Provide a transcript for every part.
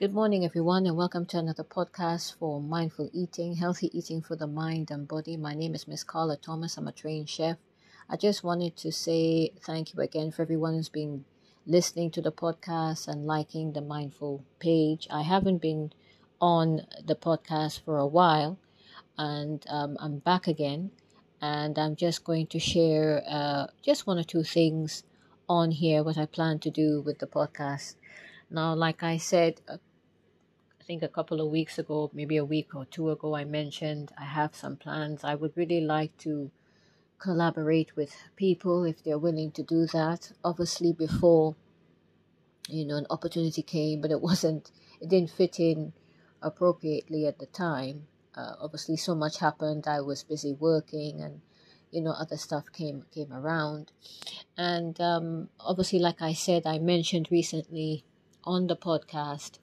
Good morning, everyone, and welcome to another podcast for mindful eating, healthy eating for the mind and body. My name is Miss Carla Thomas. I'm a trained chef. I just wanted to say thank you again for everyone who's been listening to the podcast and liking the mindful page. I haven't been on the podcast for a while, and um, I'm back again, and I'm just going to share uh, just one or two things on here what I plan to do with the podcast. Now, like I said, uh, I think a couple of weeks ago, maybe a week or two ago, I mentioned I have some plans. I would really like to collaborate with people if they're willing to do that. Obviously, before, you know, an opportunity came, but it wasn't, it didn't fit in appropriately at the time. Uh, obviously, so much happened. I was busy working and you know other stuff came came around and um, obviously like i said i mentioned recently on the podcast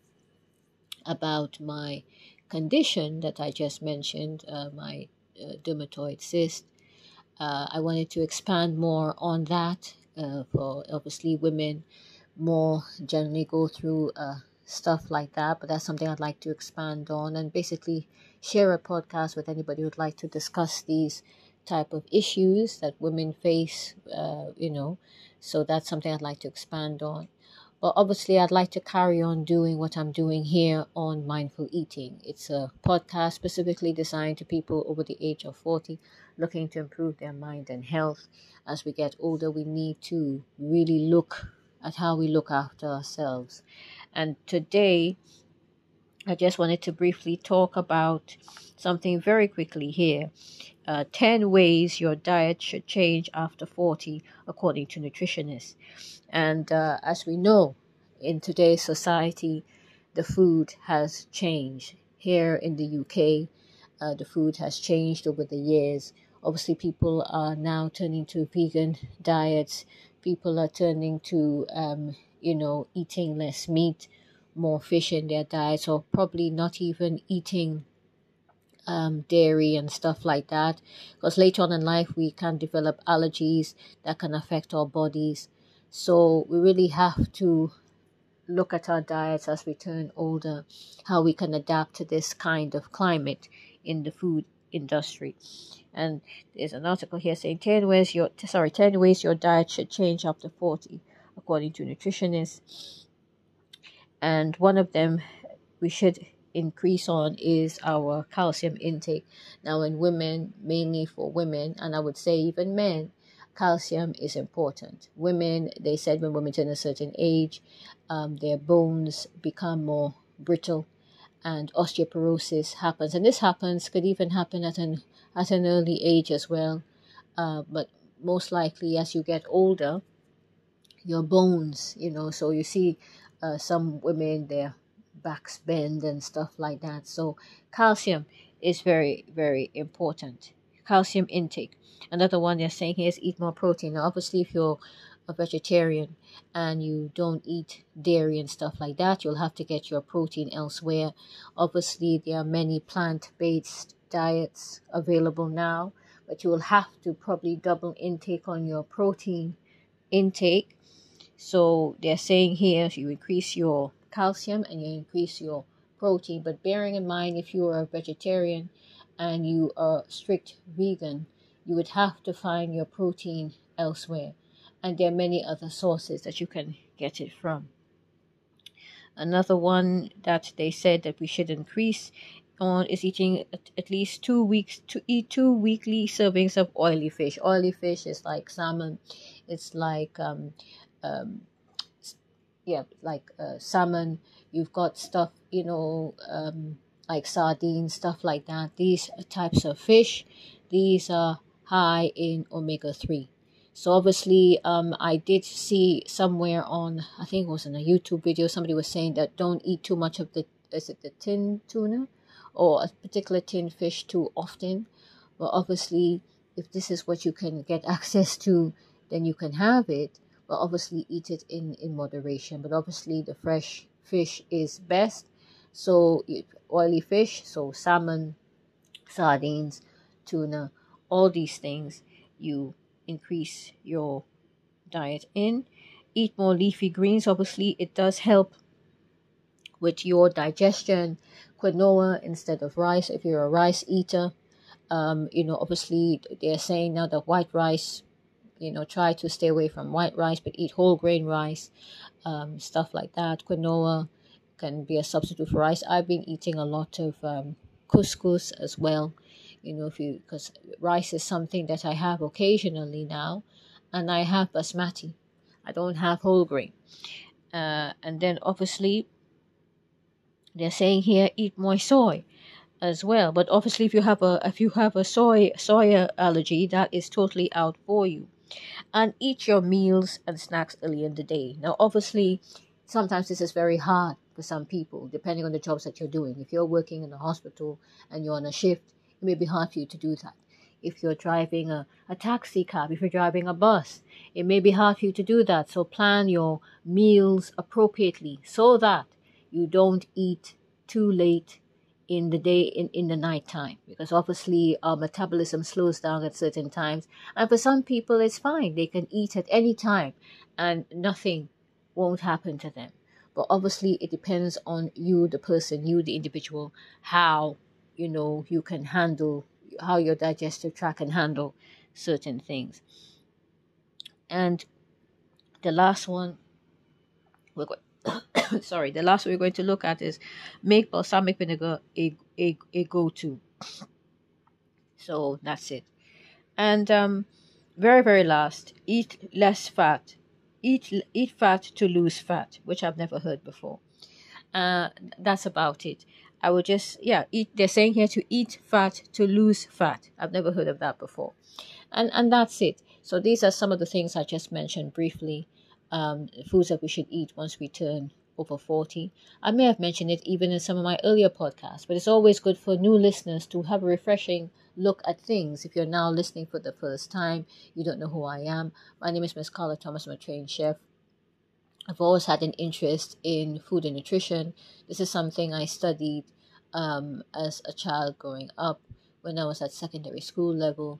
about my condition that I just mentioned, uh, my uh, dermatoid cyst. Uh, I wanted to expand more on that uh, for obviously women more generally go through uh, stuff like that, but that's something I'd like to expand on and basically share a podcast with anybody who'd like to discuss these type of issues that women face, uh, you know. So that's something I'd like to expand on. But obviously, I'd like to carry on doing what I'm doing here on Mindful Eating. It's a podcast specifically designed to people over the age of 40 looking to improve their mind and health. As we get older, we need to really look at how we look after ourselves. And today, I just wanted to briefly talk about something very quickly here. Uh, 10 ways your diet should change after 40, according to nutritionists. And uh, as we know, in today's society, the food has changed. Here in the UK, uh, the food has changed over the years. Obviously, people are now turning to vegan diets. People are turning to, um, you know, eating less meat, more fish in their diets, or probably not even eating um, dairy and stuff like that. Because later on in life, we can develop allergies that can affect our bodies. So we really have to look at our diets as we turn older, how we can adapt to this kind of climate in the food industry. And there's an article here saying 10 ways your sorry 10 ways your diet should change after 40 according to nutritionists. And one of them we should increase on is our calcium intake. Now in women, mainly for women, and I would say even men, calcium is important. Women, they said when women turn a certain age, um, their bones become more brittle and osteoporosis happens. And this happens, could even happen at an, at an early age as well. Uh, but most likely as you get older, your bones, you know, so you see uh, some women, their backs bend and stuff like that. So calcium is very, very important calcium intake. Another one they're saying here is eat more protein. Now, obviously, if you're a vegetarian and you don't eat dairy and stuff like that, you'll have to get your protein elsewhere. Obviously, there are many plant based diets available now, but you will have to probably double intake on your protein intake. So, they're saying here you increase your calcium and you increase your protein, but bearing in mind if you are a vegetarian, and you are strict vegan, you would have to find your protein elsewhere. And there are many other sources that you can get it from. Another one that they said that we should increase on is eating at, least two weeks to eat two weekly servings of oily fish. Oily fish is like salmon. It's like um, um, yeah, like uh, salmon. You've got stuff, you know, um, like sardines, stuff like that. These types of fish, these are high in omega 3. So obviously, um, I did see somewhere on, I think it was in a YouTube video, somebody was saying that don't eat too much of the, is it the tin tuna? Or a particular tin fish too often. But obviously, if this is what you can get access to, then you can have it. But obviously, eat it in, in moderation. But obviously, the fresh fish is best. So oily fish, so salmon, sardines, tuna, all these things you increase your diet in. Eat more leafy greens. Obviously, it does help with your digestion. Quinoa instead of rice if you're a rice eater. Um, you know, obviously they're saying now that white rice, you know, try to stay away from white rice, but eat whole grain rice, um, stuff like that. Quinoa can be a substitute for rice. I've been eating a lot of um, couscous as well. You know, if you because rice is something that I have occasionally now, and I have basmati. I don't have whole grain. Uh, and then obviously they're saying here eat more soy as well. But obviously, if you have a if you have a soy soya allergy, that is totally out for you. And eat your meals and snacks early in the day. Now, obviously, sometimes this is very hard for some people, depending on the jobs that you're doing. If you're working in a hospital and you're on a shift, it may be hard for you to do that. If you're driving a, a taxi cab, if you're driving a bus, it may be hard for you to do that. So plan your meals appropriately so that you don't eat too late in the day in, in the night time because obviously our metabolism slows down at certain times. And for some people it's fine. They can eat at any time and nothing won't happen to them. But obviously it depends on you the person you the individual how you know you can handle how your digestive tract can handle certain things. And the last one we're going sorry, the last we're going to look at is make balsamic vinegar a, a, a go to. So that's it. And um, very, very last, eat less fat. Eat, eat fat to lose fat, which I've never heard before. Uh, that's about it. I would just, yeah, eat. They're saying here to eat fat to lose fat. I've never heard of that before. And, and that's it. So these are some of the things I just mentioned briefly um, foods that we should eat once we turn over 40. I may have mentioned it even in some of my earlier podcasts, but it's always good for new listeners to have a refreshing look at things. If you're now listening for the first time, you don't know who I am. My name is Miss Carla Thomas. I'm a trained chef. I've always had an interest in food and nutrition. This is something I studied um, as a child growing up when I was at secondary school level.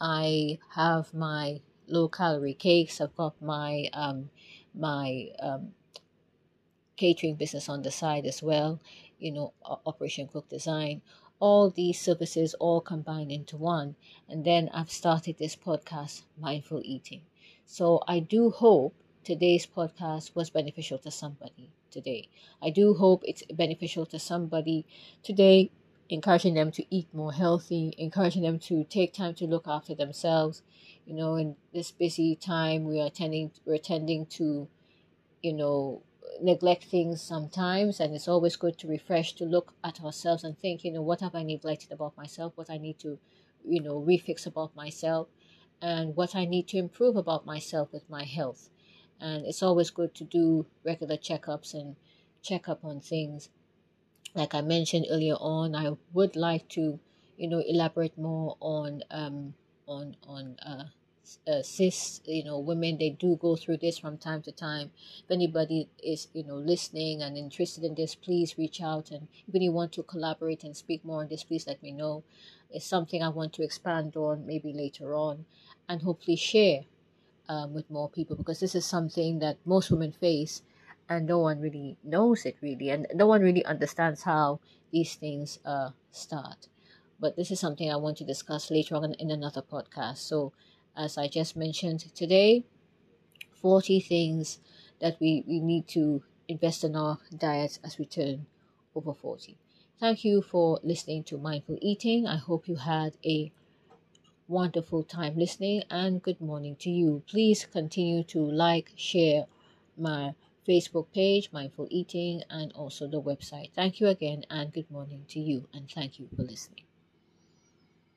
I have my low calorie cakes. I've got my um, my um, catering business on the side as well. You know, Operation Cook Design. All these services all combined into one, and then I've started this podcast, Mindful Eating. So I do hope today's podcast was beneficial to somebody today. I do hope it's beneficial to somebody today, encouraging them to eat more healthy, encouraging them to take time to look after themselves, you know in this busy time we are tending we're tending to you know neglect things sometimes and it's always good to refresh to look at ourselves and think you know what have i neglected about myself? What i need to you know refix about myself and what i need to improve about myself with my health. And it's always good to do regular checkups and check up on things. Like i mentioned earlier on i would like to you know elaborate more on um on on uh, uh, cyst you know women they do go through this from time to time. If anybody is you know listening and interested in this please reach out. And if you want to collaborate and speak more on this please let me know. It's something i want to expand on maybe later on and hopefully share um, with more people because this is something that most women face and no one really knows it really and no one really understands how these things uh, start. But this is something I want to discuss later on in another podcast. So, as I just mentioned today, 40 things that we, we need to invest in our diets as we turn over 40. Thank you for listening to Mindful Eating. I hope you had a wonderful time listening and good morning to you. Please continue to like, share my Facebook page, Mindful Eating, and also the website. Thank you again and good morning to you, and thank you for listening.